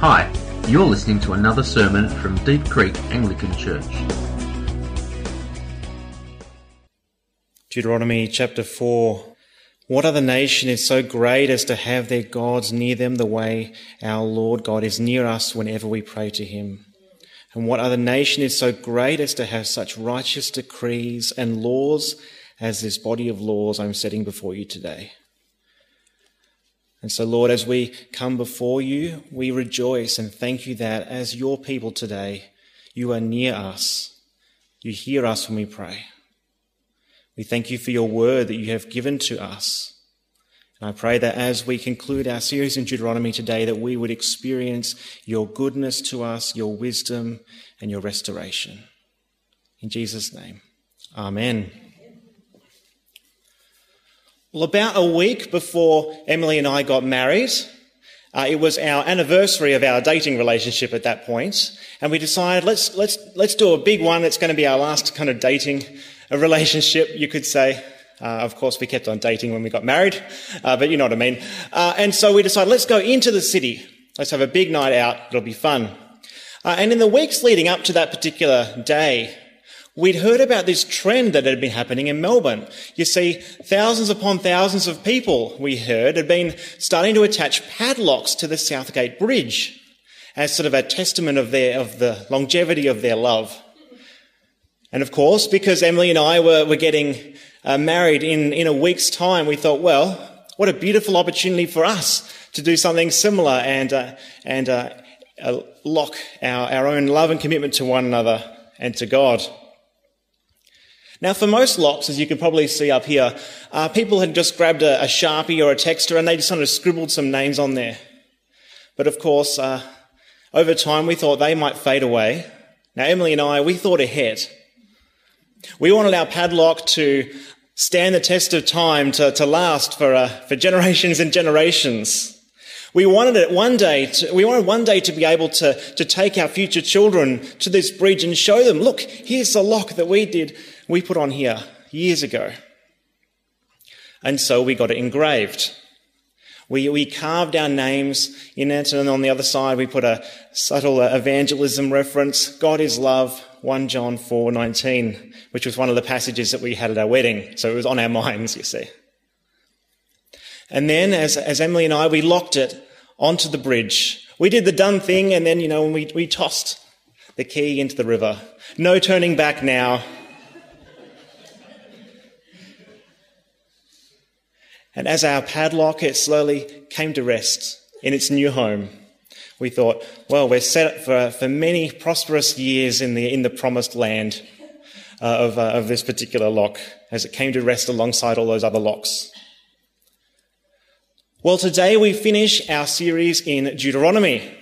Hi, you're listening to another sermon from Deep Creek Anglican Church. Deuteronomy chapter 4. What other nation is so great as to have their gods near them the way our Lord God is near us whenever we pray to him? And what other nation is so great as to have such righteous decrees and laws as this body of laws I'm setting before you today? And so, Lord, as we come before you, we rejoice and thank you that as your people today, you are near us. You hear us when we pray. We thank you for your word that you have given to us. And I pray that as we conclude our series in Deuteronomy today, that we would experience your goodness to us, your wisdom, and your restoration. In Jesus' name, Amen. Well, about a week before Emily and I got married, uh, it was our anniversary of our dating relationship at that point, and we decided let's let's let's do a big one. It's going to be our last kind of dating uh, relationship, you could say. Uh, of course, we kept on dating when we got married, uh, but you know what I mean. Uh, and so we decided let's go into the city. Let's have a big night out. It'll be fun. Uh, and in the weeks leading up to that particular day, We'd heard about this trend that had been happening in Melbourne. You see, thousands upon thousands of people, we heard, had been starting to attach padlocks to the Southgate Bridge as sort of a testament of their, of the longevity of their love. And of course, because Emily and I were, were getting uh, married in, in a week's time, we thought, well, what a beautiful opportunity for us to do something similar and, uh, and uh, uh lock our, our own love and commitment to one another and to God. Now, for most locks, as you can probably see up here, uh, people had just grabbed a, a, Sharpie or a texter and they just kind of scribbled some names on there. But of course, uh, over time, we thought they might fade away. Now, Emily and I, we thought ahead. We wanted our padlock to stand the test of time, to, to last for, uh, for generations and generations. We wanted it one day, to, we wanted one day to be able to, to take our future children to this bridge and show them, look, here's the lock that we did we put on here years ago. And so we got it engraved. We, we carved our names in it, and on the other side we put a subtle uh, evangelism reference. God is love, 1 John 4 19, which was one of the passages that we had at our wedding. So it was on our minds, you see. And then, as, as Emily and I, we locked it onto the bridge. We did the done thing, and then, you know, we, we tossed the key into the river. No turning back now. And as our padlock, it slowly came to rest in its new home. We thought, well, we're set for, for many prosperous years in the, in the promised land uh, of, uh, of this particular lock as it came to rest alongside all those other locks. Well, today we finish our series in Deuteronomy.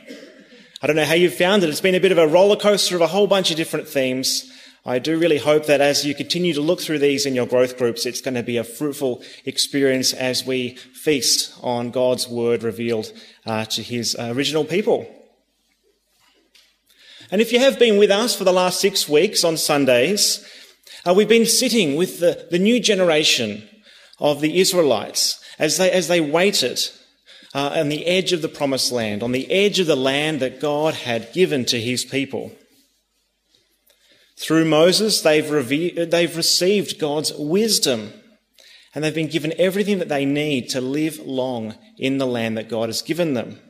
I don't know how you've found it. It's been a bit of a roller coaster of a whole bunch of different themes. I do really hope that as you continue to look through these in your growth groups, it's going to be a fruitful experience as we feast on God's word revealed uh, to his uh, original people. And if you have been with us for the last six weeks on Sundays, uh, we've been sitting with the, the new generation of the Israelites as they, as they waited uh, on the edge of the promised land, on the edge of the land that God had given to his people. Through Moses, they've, they've received God's wisdom and they've been given everything that they need to live long in the land that God has given them.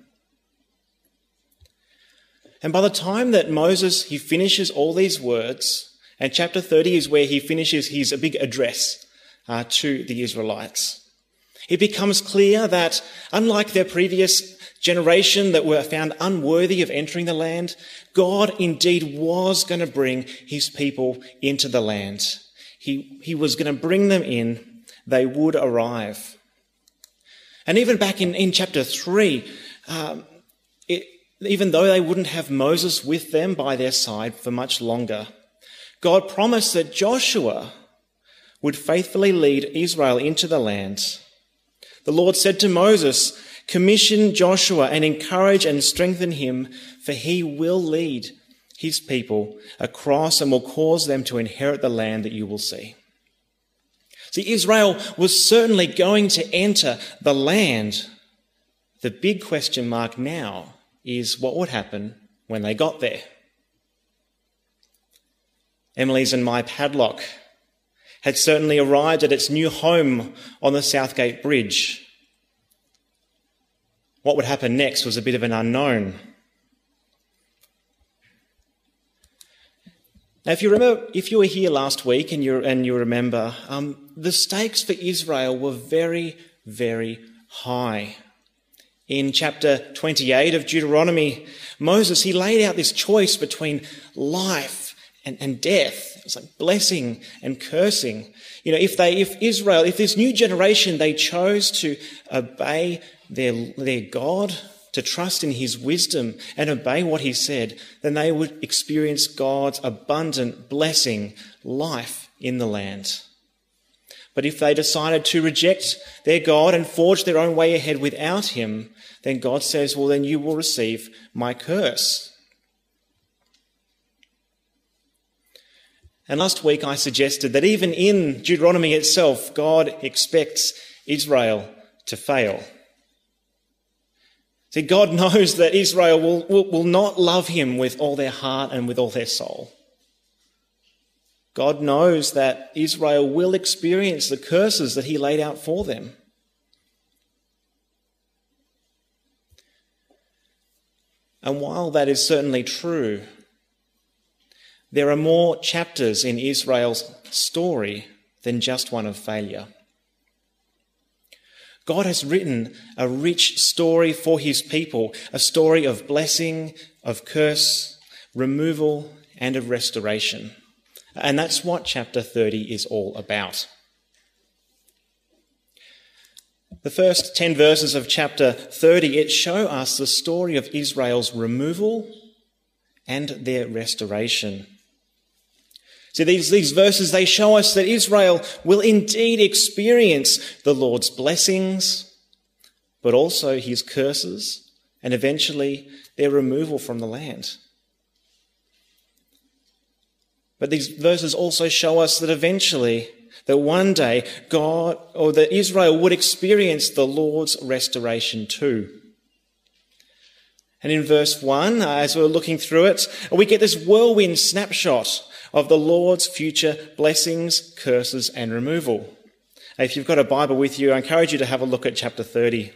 And by the time that Moses, he finishes all these words, and chapter 30 is where he finishes his big address uh, to the Israelites, it becomes clear that unlike their previous generation that were found unworthy of entering the land, God indeed was going to bring his people into the land. He, he was going to bring them in. They would arrive. And even back in, in chapter 3, um, it, even though they wouldn't have Moses with them by their side for much longer, God promised that Joshua would faithfully lead Israel into the land. The Lord said to Moses, Commission Joshua and encourage and strengthen him, for he will lead his people across and will cause them to inherit the land that you will see. See, Israel was certainly going to enter the land. The big question mark now is what would happen when they got there. Emily's and my padlock had certainly arrived at its new home on the Southgate Bridge. What would happen next was a bit of an unknown. Now, if you remember, if you were here last week and you and you remember, um, the stakes for Israel were very, very high. In chapter 28 of Deuteronomy, Moses he laid out this choice between life and, and death. It's like blessing and cursing. You know, if they, if Israel, if this new generation, they chose to obey their, their God, to trust in his wisdom and obey what he said, then they would experience God's abundant blessing, life in the land. But if they decided to reject their God and forge their own way ahead without him, then God says, well, then you will receive my curse. And last week I suggested that even in Deuteronomy itself, God expects Israel to fail. See, God knows that Israel will, will, will, not love him with all their heart and with all their soul. God knows that Israel will experience the curses that he laid out for them. And while that is certainly true, there are more chapters in Israel's story than just one of failure. God has written a rich story for his people, a story of blessing, of curse, removal, and of restoration. And that's what chapter 30 is all about. The first 10 verses of chapter 30 it show us the story of Israel's removal and their restoration. See, these, these verses, they show us that Israel will indeed experience the Lord's blessings, but also his curses, and eventually their removal from the land. But these verses also show us that eventually, that one day, God, or that Israel would experience the Lord's restoration too. And in verse 1, as we're looking through it, we get this whirlwind snapshot of the Lord's future blessings, curses, and removal. If you've got a Bible with you, I encourage you to have a look at chapter 30.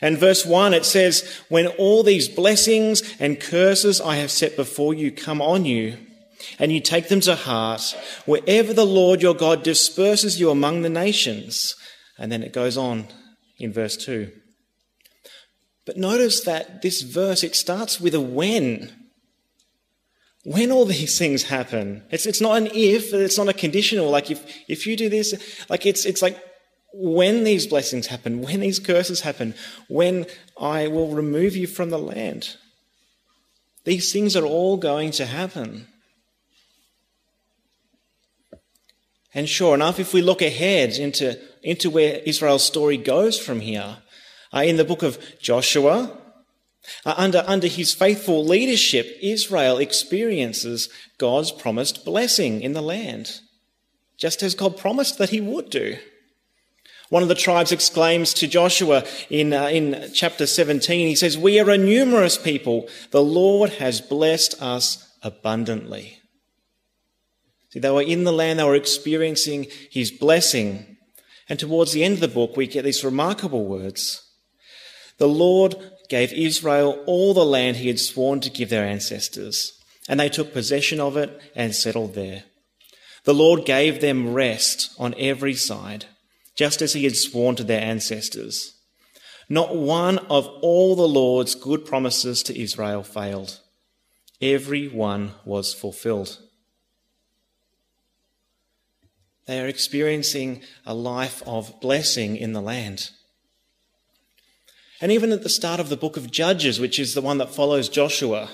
And verse 1, it says, When all these blessings and curses I have set before you come on you, and you take them to heart, wherever the Lord your God disperses you among the nations. And then it goes on in verse 2. But notice that this verse, it starts with a when when all these things happen. It's, it's not an if, it's not a conditional, like if, if you do this, like it's, it's like when these blessings happen, when these curses happen, when I will remove you from the land. These things are all going to happen. And sure enough, if we look ahead into, into where Israel's story goes from here, uh, in the book of Joshua, under, under his faithful leadership, Israel experiences God's promised blessing in the land, just as God promised that he would do. One of the tribes exclaims to Joshua in, uh, in chapter 17, he says, We are a numerous people. The Lord has blessed us abundantly. See, they were in the land, they were experiencing his blessing. And towards the end of the book, we get these remarkable words. The Lord gave Israel all the land he had sworn to give their ancestors, and they took possession of it and settled there. The Lord gave them rest on every side, just as he had sworn to their ancestors. Not one of all the Lord's good promises to Israel failed. Every one was fulfilled. They are experiencing a life of blessing in the land. And even at the start of the book of Judges, which is the one that follows Joshua,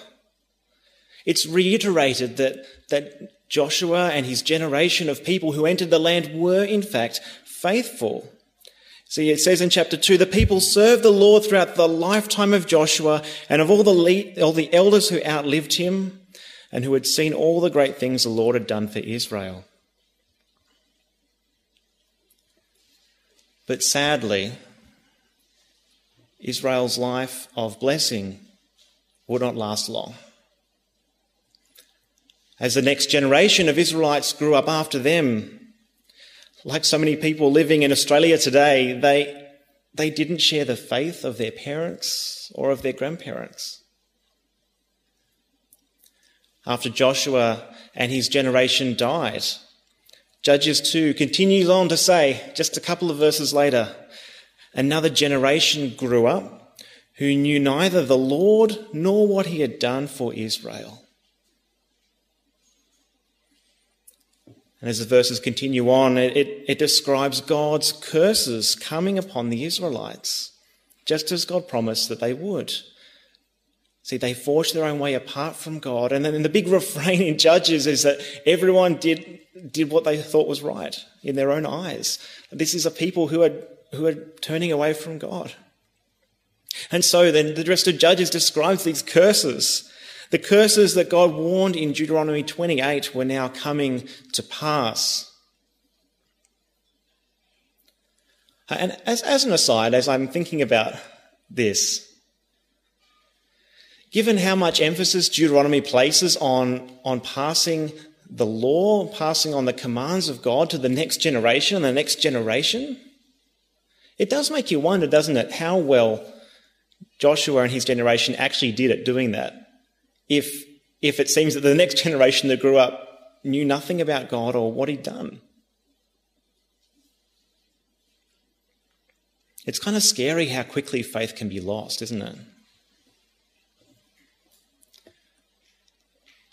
it's reiterated that, that Joshua and his generation of people who entered the land were, in fact, faithful. See, it says in chapter 2 the people served the Lord throughout the lifetime of Joshua and of all the, all the elders who outlived him and who had seen all the great things the Lord had done for Israel. But sadly, Israel's life of blessing would not last long. As the next generation of Israelites grew up after them, like so many people living in Australia today, they, they didn't share the faith of their parents or of their grandparents. After Joshua and his generation died, Judges 2 continues on to say, just a couple of verses later, another generation grew up who knew neither the Lord nor what he had done for Israel. And as the verses continue on, it, it, it, describes God's curses coming upon the Israelites, just as God promised that they would. See, they forged their own way apart from God. And then the big refrain in Judges is that everyone did, did what they thought was right in their own eyes. This is a people who are, who are turning away from God. And so then the rest of Judges describes these curses. The curses that God warned in Deuteronomy 28 were now coming to pass. And as, as an aside, as I'm thinking about this, Given how much emphasis Deuteronomy places on, on passing the law, passing on the commands of God to the next generation and the next generation, it does make you wonder, doesn't it, how well Joshua and his generation actually did at doing that. If, if it seems that the next generation that grew up knew nothing about God or what he'd done. It's kind of scary how quickly faith can be lost, isn't it?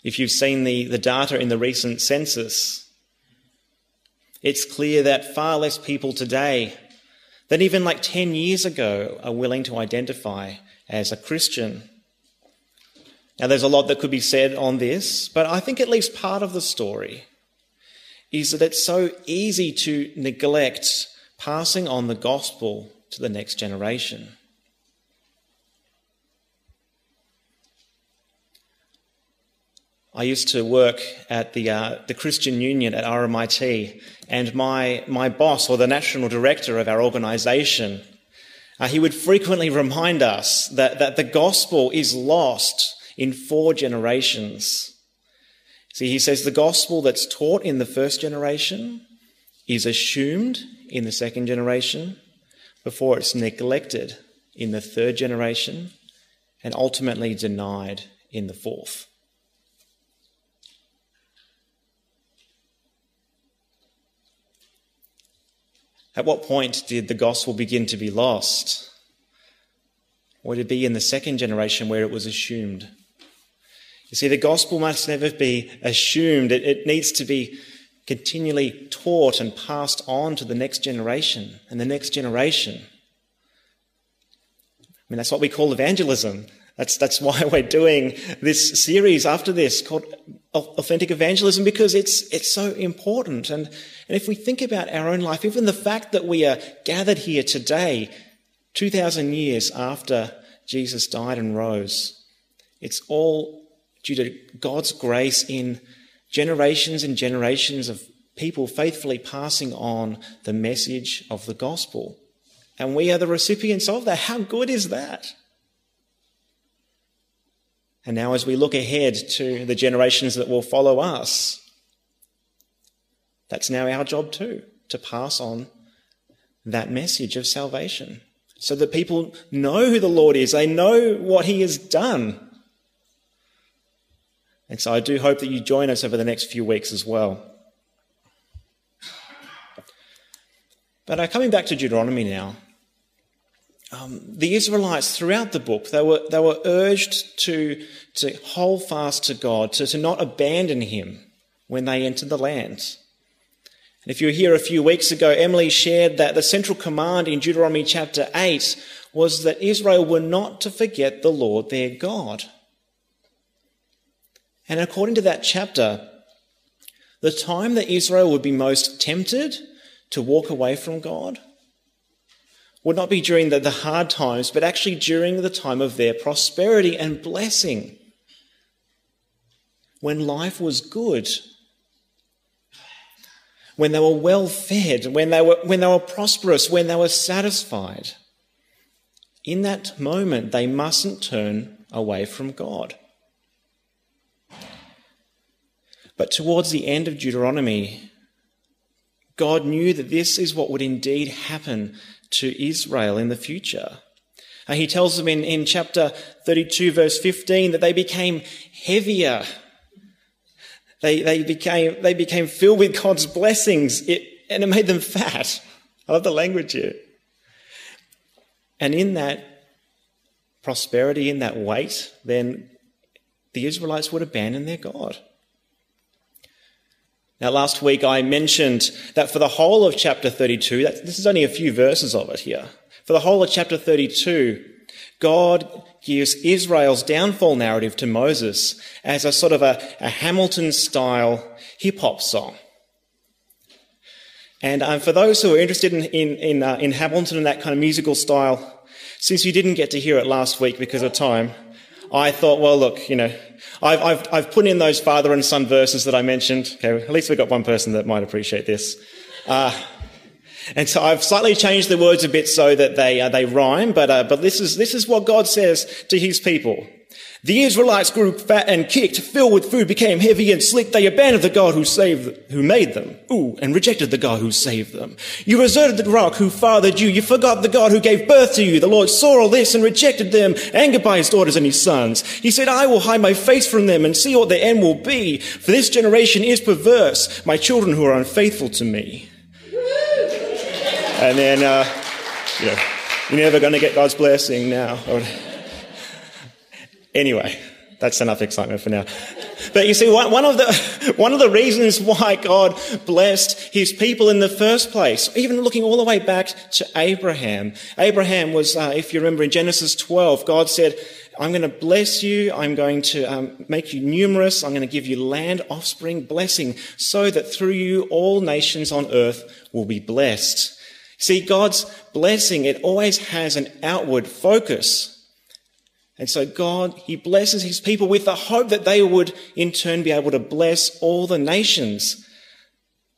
If you've seen the, the data in the recent census, it's clear that far less people today than even like 10 years ago are willing to identify as a Christian. Now, there's a lot that could be said on this, but I think at least part of the story is that it's so easy to neglect passing on the gospel to the next generation. I used to work at the, uh, the Christian Union at RMIT, and my, my boss, or the national director of our organisation, uh, he would frequently remind us that, that the gospel is lost in four generations. See, he says the gospel that's taught in the first generation is assumed in the second generation before it's neglected in the third generation and ultimately denied in the fourth. At what point did the gospel begin to be lost? Would it be in the second generation where it was assumed? You see, the gospel must never be assumed. It, it, needs to be continually taught and passed on to the next generation and the next generation. I mean, that's what we call evangelism. That's, that's why we're doing this series after this called Authentic Evangelism because it's, it's so important. And, and if we think about our own life, even the fact that we are gathered here today, 2,000 years after Jesus died and rose, it's all due to God's grace in generations and generations of people faithfully passing on the message of the gospel. And we are the recipients of that. How good is that? And now, as we look ahead to the generations that will follow us, that's now our job too, to pass on that message of salvation so that people know who the Lord is, they know what He has done. And so I do hope that you join us over the next few weeks as well. But uh, coming back to Deuteronomy now, um, the Israelites throughout the book, they were, they were urged to, to hold fast to God, to, to not abandon Him when they entered the land. And if you were here a few weeks ago, Emily shared that the central command in Deuteronomy chapter 8 was that Israel were not to forget the Lord their God. And according to that chapter, the time that Israel would be most tempted to walk away from God would not be during the, the hard times, but actually during the time of their prosperity and blessing. When life was good, when they were well fed, when they were, when they were prosperous, when they were satisfied. In that moment, they mustn't turn away from God. But towards the end of Deuteronomy, God knew that this is what would indeed happen to Israel in the future. He tells them in, in chapter 32, verse 15, that they became heavier. They, they, became, they became filled with God's blessings, it, and it made them fat. I love the language here. And in that prosperity, in that weight, then the Israelites would abandon their God. Now, last week I mentioned that for the whole of chapter 32, that, this is only a few verses of it here. For the whole of chapter 32, God gives Israel's downfall narrative to Moses as a sort of a, a Hamilton style hip hop song. And um, for those who are interested in, in, in, uh, in Hamilton and that kind of musical style, since you didn't get to hear it last week because of time, I thought, well, look, you know, I've, I've, I've put in those father and son verses that I mentioned. Okay, at least we've got one person that might appreciate this. Uh, and so I've slightly changed the words a bit so that they, uh, they rhyme, but, uh, but this is, this is what God says to his people. The Israelites grew fat and kicked, filled with food, became heavy and slick. They abandoned the God who saved, who made them. Ooh, and rejected the God who saved them. You deserted the rock who fathered you. You forgot the God who gave birth to you. The Lord saw all this and rejected them, angered by his daughters and his sons. He said, I will hide my face from them and see what their end will be. For this generation is perverse, my children who are unfaithful to me. and then, uh, you know, you're never going to get God's blessing now. Anyway, that's enough excitement for now. But you see, one of the, one of the reasons why God blessed his people in the first place, even looking all the way back to Abraham. Abraham was, uh, if you remember in Genesis 12, God said, I'm going to bless you. I'm going to um, make you numerous. I'm going to give you land, offspring, blessing, so that through you all nations on earth will be blessed. See, God's blessing, it always has an outward focus. And so God, He blesses His people with the hope that they would in turn be able to bless all the nations.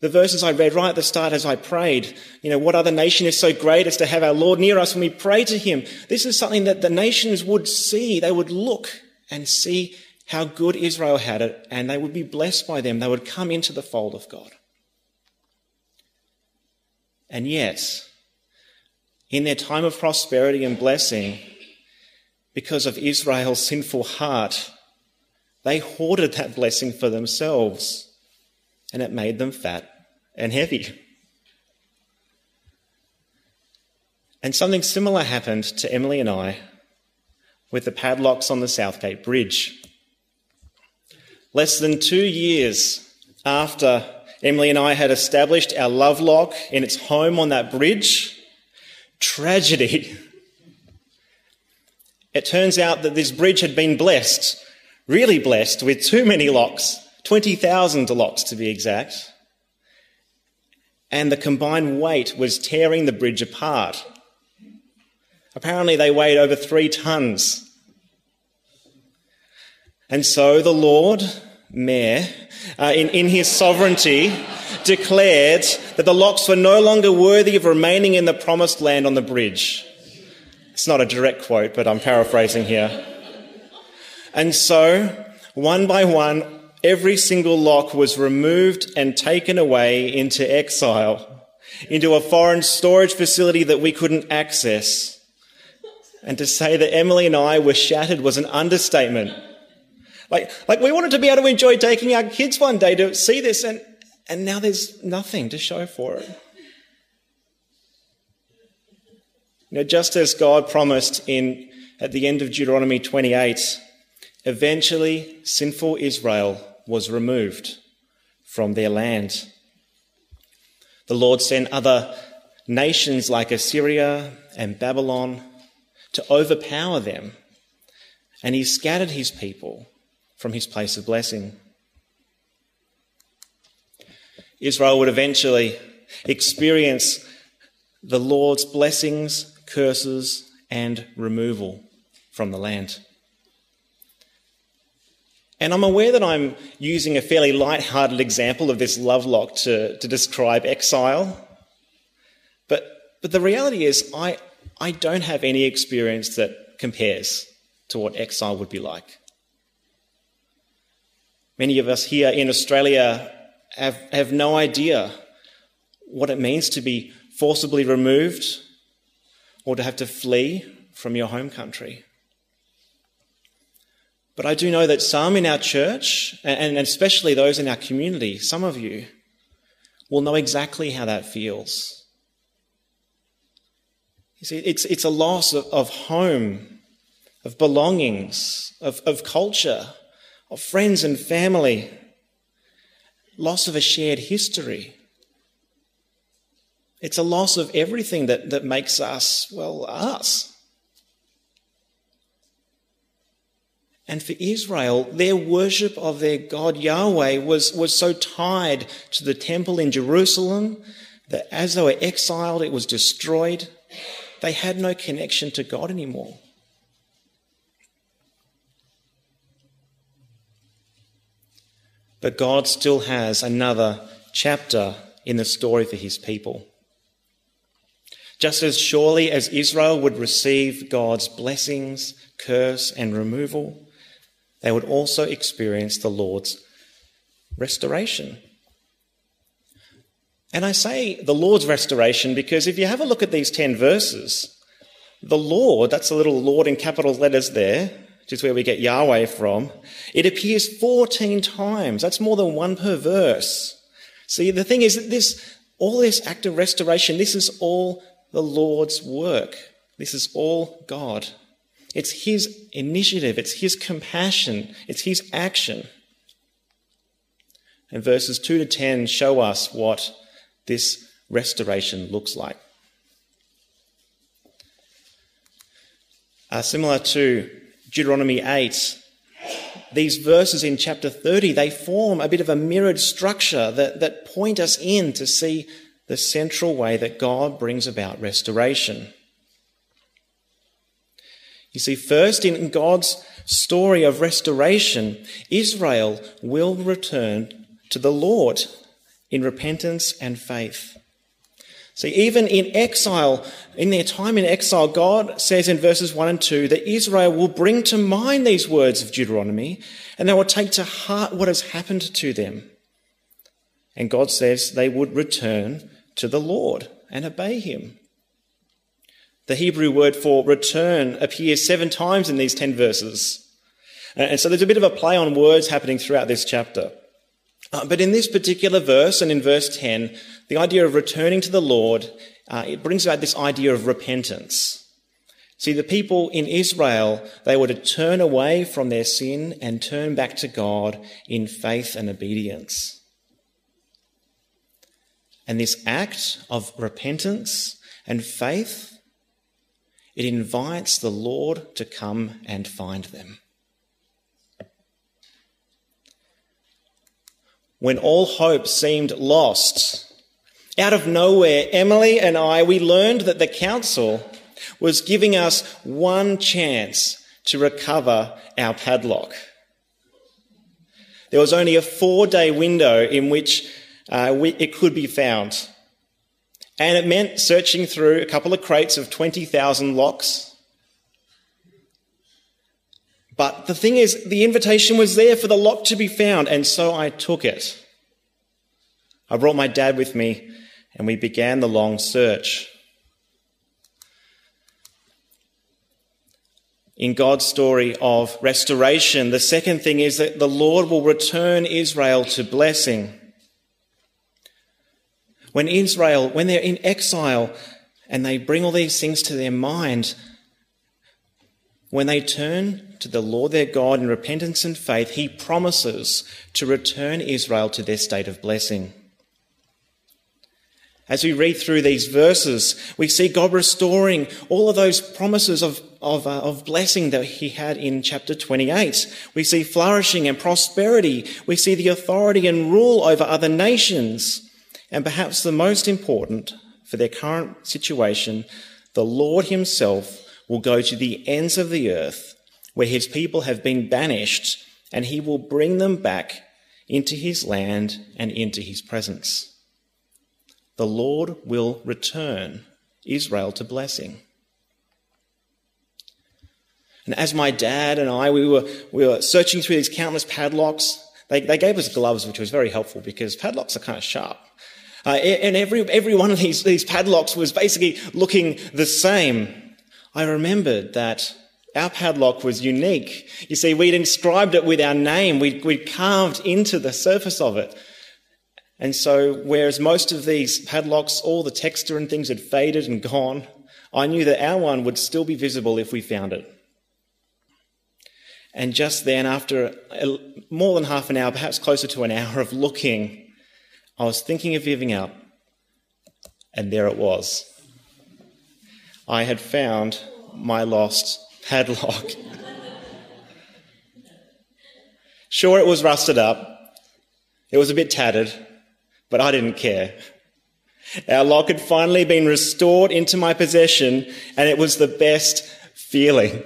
The verses I read right at the start as I prayed, you know, what other nation is so great as to have our Lord near us when we pray to Him? This is something that the nations would see. They would look and see how good Israel had it and they would be blessed by them. They would come into the fold of God. And yet, in their time of prosperity and blessing, because of Israel's sinful heart, they hoarded that blessing for themselves and it made them fat and heavy. And something similar happened to Emily and I with the padlocks on the Southgate Bridge. Less than two years after Emily and I had established our love lock in its home on that bridge, tragedy it turns out that this bridge had been blessed, really blessed, with too many locks, 20,000 locks to be exact. And the combined weight was tearing the bridge apart. Apparently, they weighed over three tons. And so the Lord, Mayor, uh, in, in his sovereignty, declared that the locks were no longer worthy of remaining in the promised land on the bridge. It's not a direct quote, but I'm paraphrasing here. And so, one by one, every single lock was removed and taken away into exile, into a foreign storage facility that we couldn't access. And to say that Emily and I were shattered was an understatement. Like, like we wanted to be able to enjoy taking our kids one day to see this, and, and now there's nothing to show for it. Know, just as God promised in at the end of Deuteronomy 28, eventually sinful Israel was removed from their land. The Lord sent other nations like Assyria and Babylon to overpower them, and he scattered his people from his place of blessing. Israel would eventually experience the Lord's blessings curses, and removal from the land. And I'm aware that I'm using a fairly light-hearted example of this love lock to, to describe exile. But, but the reality is, I, I don't have any experience that compares to what exile would be like. Many of us here in Australia have, have no idea what it means to be forcibly removed or to have to flee from your home country. But I do know that some in our church, and especially those in our community, some of you, will know exactly how that feels. You see, it's, it's a loss of, of home, of belongings, of, of culture, of friends and family, loss of a shared history. It's a loss of everything that, that makes us, well, us. And for Israel, their worship of their God Yahweh was, was so tied to the temple in Jerusalem that as they were exiled, it was destroyed. They had no connection to God anymore. But God still has another chapter in the story for his people. Just as surely as Israel would receive God's blessings, curse, and removal, they would also experience the Lord's restoration. And I say the Lord's restoration because if you have a look at these 10 verses, the Lord, that's a little Lord in capital letters there, which is where we get Yahweh from, it appears 14 times. That's more than one per verse. See, the thing is that this, all this act of restoration, this is all the Lord's work. This is all God. It's His initiative, it's His compassion, it's His action. And verses 2 to 10 show us what this restoration looks like. Uh, similar to Deuteronomy 8, these verses in chapter 30, they form a bit of a mirrored structure that, that point us in to see the central way that God brings about restoration. You see, first in God's story of restoration, Israel will return to the Lord in repentance and faith. See, even in exile, in their time in exile, God says in verses 1 and 2 that Israel will bring to mind these words of Deuteronomy and they will take to heart what has happened to them. And God says they would return to the Lord and obey him. The Hebrew word for return appears seven times in these 10 verses. And so there's a bit of a play on words happening throughout this chapter. Uh, but in this particular verse and in verse 10, the idea of returning to the Lord, uh, it brings about this idea of repentance. See, the people in Israel, they were to turn away from their sin and turn back to God in faith and obedience. And this act of repentance and faith it invites the Lord to come and find them. When all hope seemed lost, out of nowhere, Emily and I, we learned that the council was giving us one chance to recover our padlock. There was only a four day window in which uh, we, it could be found. And it meant searching through a couple of crates of 20,000 locks. But the thing is, the invitation was there for the lock to be found, and so I took it. I brought my dad with me, and we began the long search. In God's story of restoration, the second thing is that the Lord will return Israel to blessing. When Israel, when they're in exile and they bring all these things to their mind, when they turn to the Lord their God in repentance and faith, he promises to return Israel to their state of blessing. As we read through these verses, we see God restoring all of those promises of, of, uh, of blessing that he had in chapter 28. We see flourishing and prosperity. We see the authority and rule over other nations. And perhaps the most important for their current situation, the Lord Himself will go to the ends of the earth where His people have been banished, and He will bring them back into His land and into His presence. The Lord will return Israel to blessing. And as my dad and I, we were, we were searching through these countless padlocks, they, they gave us gloves, which was very helpful because padlocks are kind of sharp. Uh, and every, every one of these, these padlocks was basically looking the same. I remembered that our padlock was unique. You see, we'd inscribed it with our name. We'd, we'd carved into the surface of it. And so, whereas most of these padlocks, all the texture and things had faded and gone, I knew that our one would still be visible if we found it. And just then, after more than half an hour, perhaps closer to an hour of looking, I was thinking of giving up. And there it was. I had found my lost padlock. sure, it was rusted up. It was a bit tattered, but I didn't care. Our lock had finally been restored into my possession, and it was the best feeling.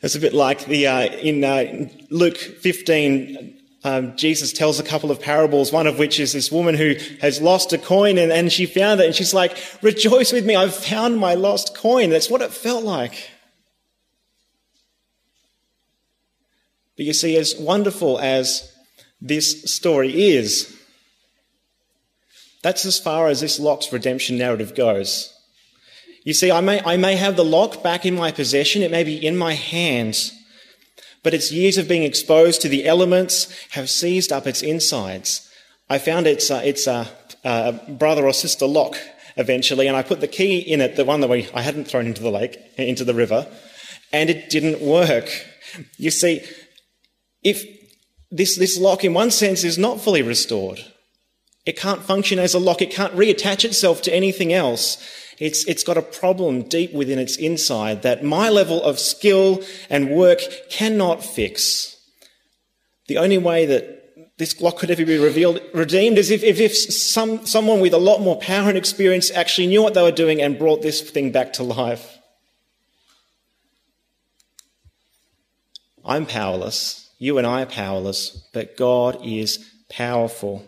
It's a bit like the uh, in uh, Luke 15. Um, Jesus tells a couple of parables, one of which is this woman who has lost a coin and, and she found it and she's like, rejoice with me, I've found my lost coin. That's what it felt like. But you see, as wonderful as this story is, that's as far as this lock's redemption narrative goes. You see, I may, I may have the lock back in my possession, it may be in my hands, but its years of being exposed to the elements have seized up its insides. I found its, uh, its uh, uh, brother or sister lock eventually, and I put the key in it, the one that we, I hadn't thrown into the lake, into the river, and it didn't work. You see, if this, this lock, in one sense, is not fully restored, it can't function as a lock. It can't reattach itself to anything else. It's, it's got a problem deep within its inside that my level of skill and work cannot fix. The only way that this lock could ever be revealed, redeemed is if, if, if some, someone with a lot more power and experience actually knew what they were doing and brought this thing back to life. I'm powerless. You and I are powerless, but God is powerful.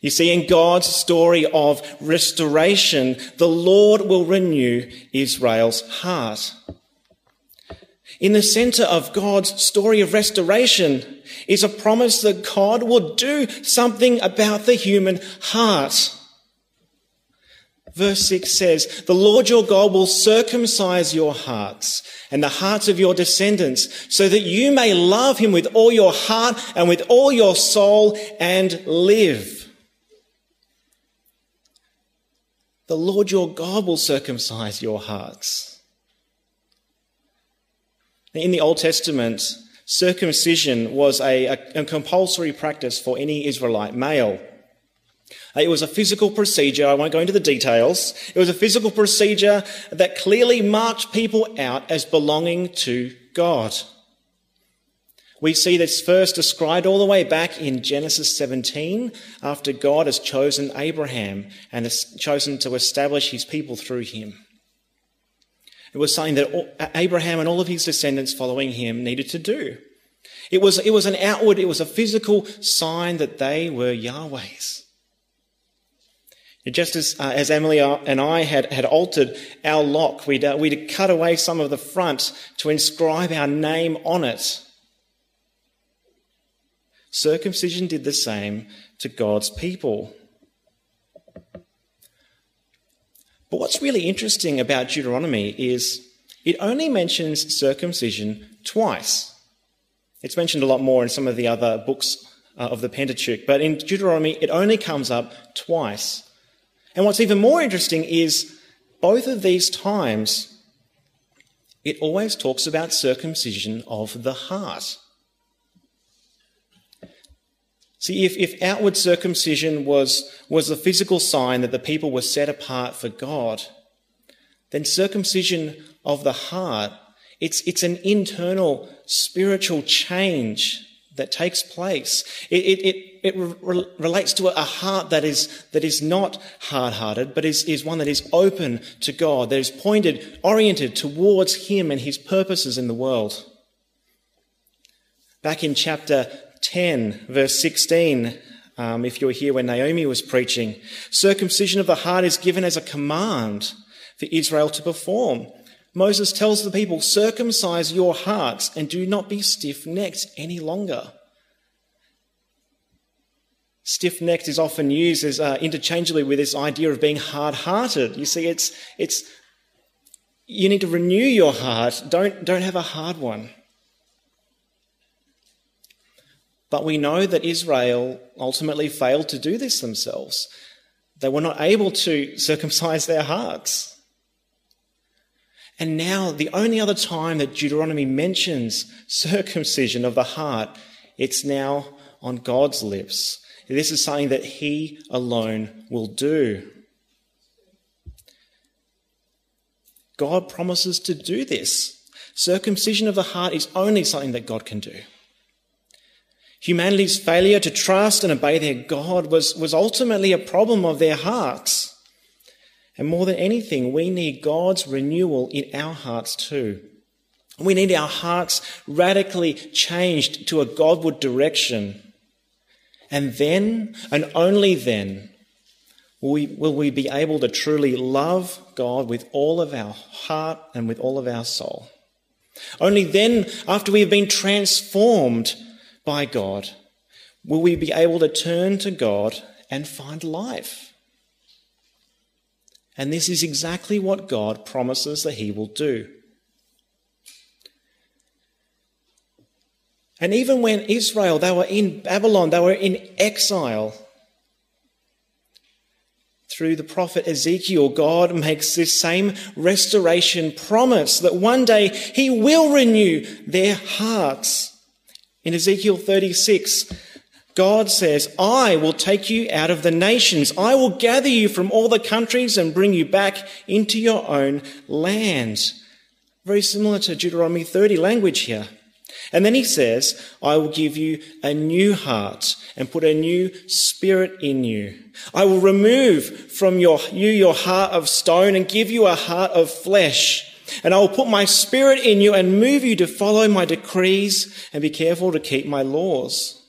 You see, in God's story of restoration, the Lord will renew Israel's heart. In the center of God's story of restoration is a promise that God will do something about the human heart. Verse 6 says, The Lord your God will circumcise your hearts and the hearts of your descendants so that you may love him with all your heart and with all your soul and live. The Lord your God will circumcise your hearts. In the Old Testament, circumcision was a, a, a compulsory practice for any Israelite male. It was a physical procedure. I won't go into the details. It was a physical procedure that clearly marked people out as belonging to God. We see this first described all the way back in Genesis 17 after God has chosen Abraham and has chosen to establish his people through him. It was something that Abraham and all of his descendants following him needed to do. It was, it was an outward, it was a physical sign that they were Yahweh's. Just as, uh, as Emily and I had, had altered our lock, we'd, uh, we'd cut away some of the front to inscribe our name on it Circumcision did the same to God's people. But what's really interesting about Deuteronomy is it only mentions circumcision twice. It's mentioned a lot more in some of the other books uh, of the Pentateuch, but in Deuteronomy it only comes up twice. And what's even more interesting is both of these times it always talks about circumcision of the heart. See, if, if outward circumcision was, was a physical sign that the people were set apart for God, then circumcision of the heart, it's, it's an internal spiritual change that takes place. It, it, it, it re- relates to a heart that is, that is not hard-hearted, but is, is one that is open to God, that is pointed, oriented towards Him and His purposes in the world. Back in chapter 10, verse 16, um, if you were here when Naomi was preaching, circumcision of the heart is given as a command for Israel to perform. Moses tells the people, circumcise your hearts and do not be stiff necked any longer. Stiff necked is often used as uh, interchangeably with this idea of being hard hearted. You see, it's, it's, you need to renew your heart. Don't, don't have a hard one. But we know that Israel ultimately failed to do this themselves. They were not able to circumcise their hearts. And now, the only other time that Deuteronomy mentions circumcision of the heart, it's now on God's lips. This is something that He alone will do. God promises to do this. Circumcision of the heart is only something that God can do. Humanity's failure to trust and obey their God was, was ultimately a problem of their hearts. And more than anything, we need God's renewal in our hearts too. We need our hearts radically changed to a Godward direction. And then, and only then, will we, will we be able to truly love God with all of our heart and with all of our soul. Only then, after we have been transformed by God, will we be able to turn to God and find life. And this is exactly what God promises that He will do. And even when Israel, they were in Babylon, they were in exile, through the prophet Ezekiel, God makes this same restoration promise that one day He will renew their hearts. In Ezekiel 36, God says, I will take you out of the nations. I will gather you from all the countries and bring you back into your own land. Very similar to Deuteronomy 30 language here. And then he says, I will give you a new heart and put a new spirit in you. I will remove from your, you your heart of stone and give you a heart of flesh. And I will put my spirit in you and move you to follow my decrees and be careful to keep my laws.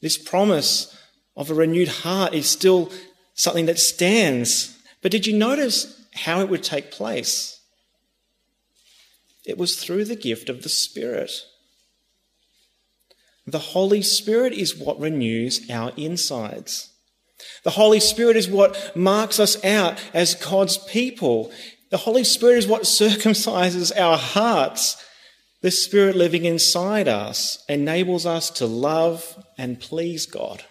This promise of a renewed heart is still something that stands. But did you notice how it would take place? It was through the gift of the Spirit. The Holy Spirit is what renews our insides. The Holy Spirit is what marks us out as God's people. The Holy Spirit is what circumcises our hearts. The Spirit living inside us enables us to love and please God.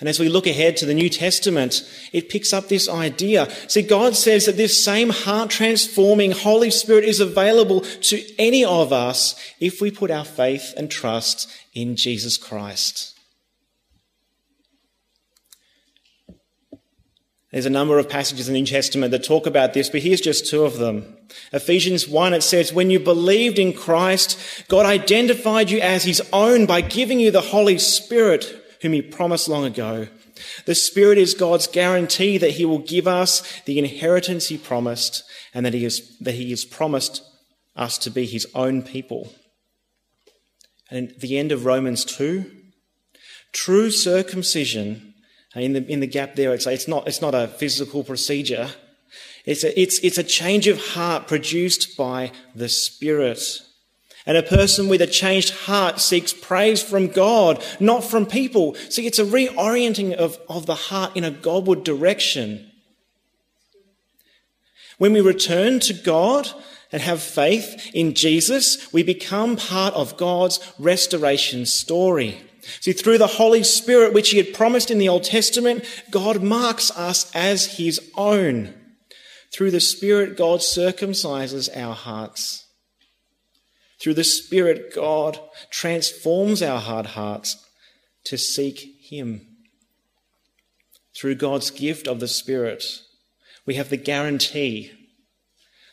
And as we look ahead to the New Testament, it picks up this idea. See, God says that this same heart transforming Holy Spirit is available to any of us if we put our faith and trust in Jesus Christ. There's a number of passages in the New Testament that talk about this, but here's just two of them. Ephesians 1, it says, When you believed in Christ, God identified you as his own by giving you the Holy Spirit, whom he promised long ago. The Spirit is God's guarantee that he will give us the inheritance he promised and that he has, that he has promised us to be his own people. And at the end of Romans 2, true circumcision in the, in the gap there, it's, not, it's not a physical procedure. It's a, it's, it's a change of heart produced by the Spirit. And a person with a changed heart seeks praise from God, not from people. See, it's a reorienting of, of the heart in a Godward direction. When we return to God and have faith in Jesus, we become part of God's restoration story. See, through the Holy Spirit, which He had promised in the Old Testament, God marks us as His own. Through the Spirit, God circumcises our hearts. Through the Spirit, God transforms our hard hearts to seek Him. Through God's gift of the Spirit, we have the guarantee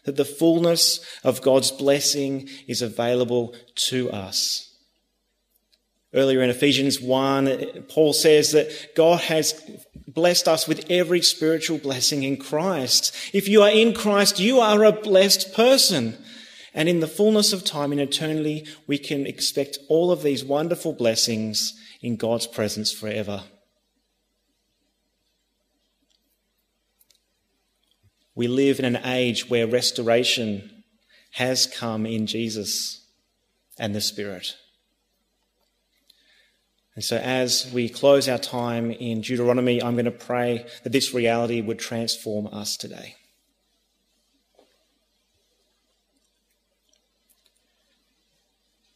that the fullness of God's blessing is available to us. Earlier in Ephesians 1, Paul says that God has blessed us with every spiritual blessing in Christ. If you are in Christ, you are a blessed person. And in the fullness of time in eternity, we can expect all of these wonderful blessings in God's presence forever. We live in an age where restoration has come in Jesus and the Spirit. And so, as we close our time in Deuteronomy, I'm going to pray that this reality would transform us today.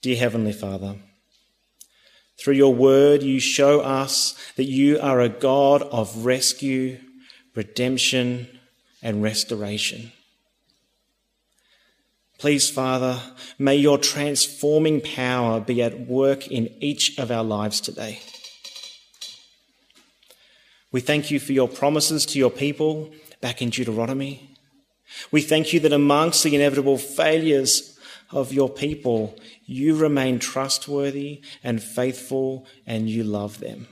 Dear Heavenly Father, through your word, you show us that you are a God of rescue, redemption, and restoration. Please, Father, may your transforming power be at work in each of our lives today. We thank you for your promises to your people back in Deuteronomy. We thank you that amongst the inevitable failures of your people, you remain trustworthy and faithful and you love them.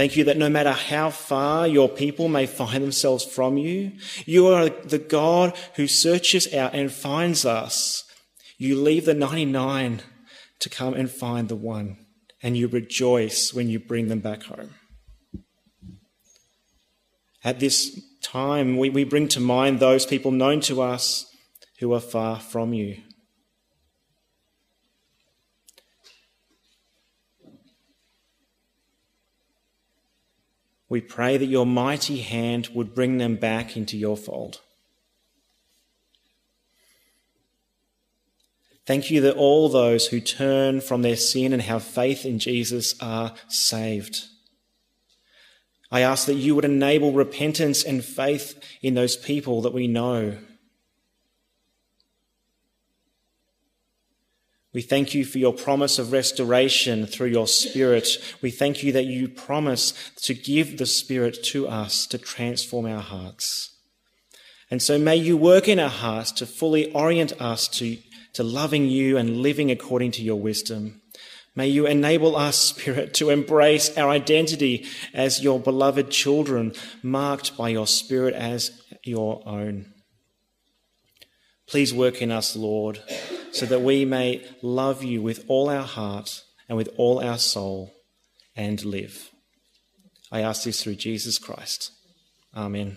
Thank you that no matter how far your people may find themselves from you, you are the God who searches out and finds us. You leave the 99 to come and find the one, and you rejoice when you bring them back home. At this time, we, we bring to mind those people known to us who are far from you. We pray that your mighty hand would bring them back into your fold. Thank you that all those who turn from their sin and have faith in Jesus are saved. I ask that you would enable repentance and faith in those people that we know. We thank you for your promise of restoration through your Spirit. We thank you that you promise to give the Spirit to us to transform our hearts. And so may you work in our hearts to fully orient us to, to loving you and living according to your wisdom. May you enable us, Spirit, to embrace our identity as your beloved children, marked by your Spirit as your own. Please work in us, Lord so that we may love you with all our heart and with all our soul and live. I ask this through Jesus Christ. Amen.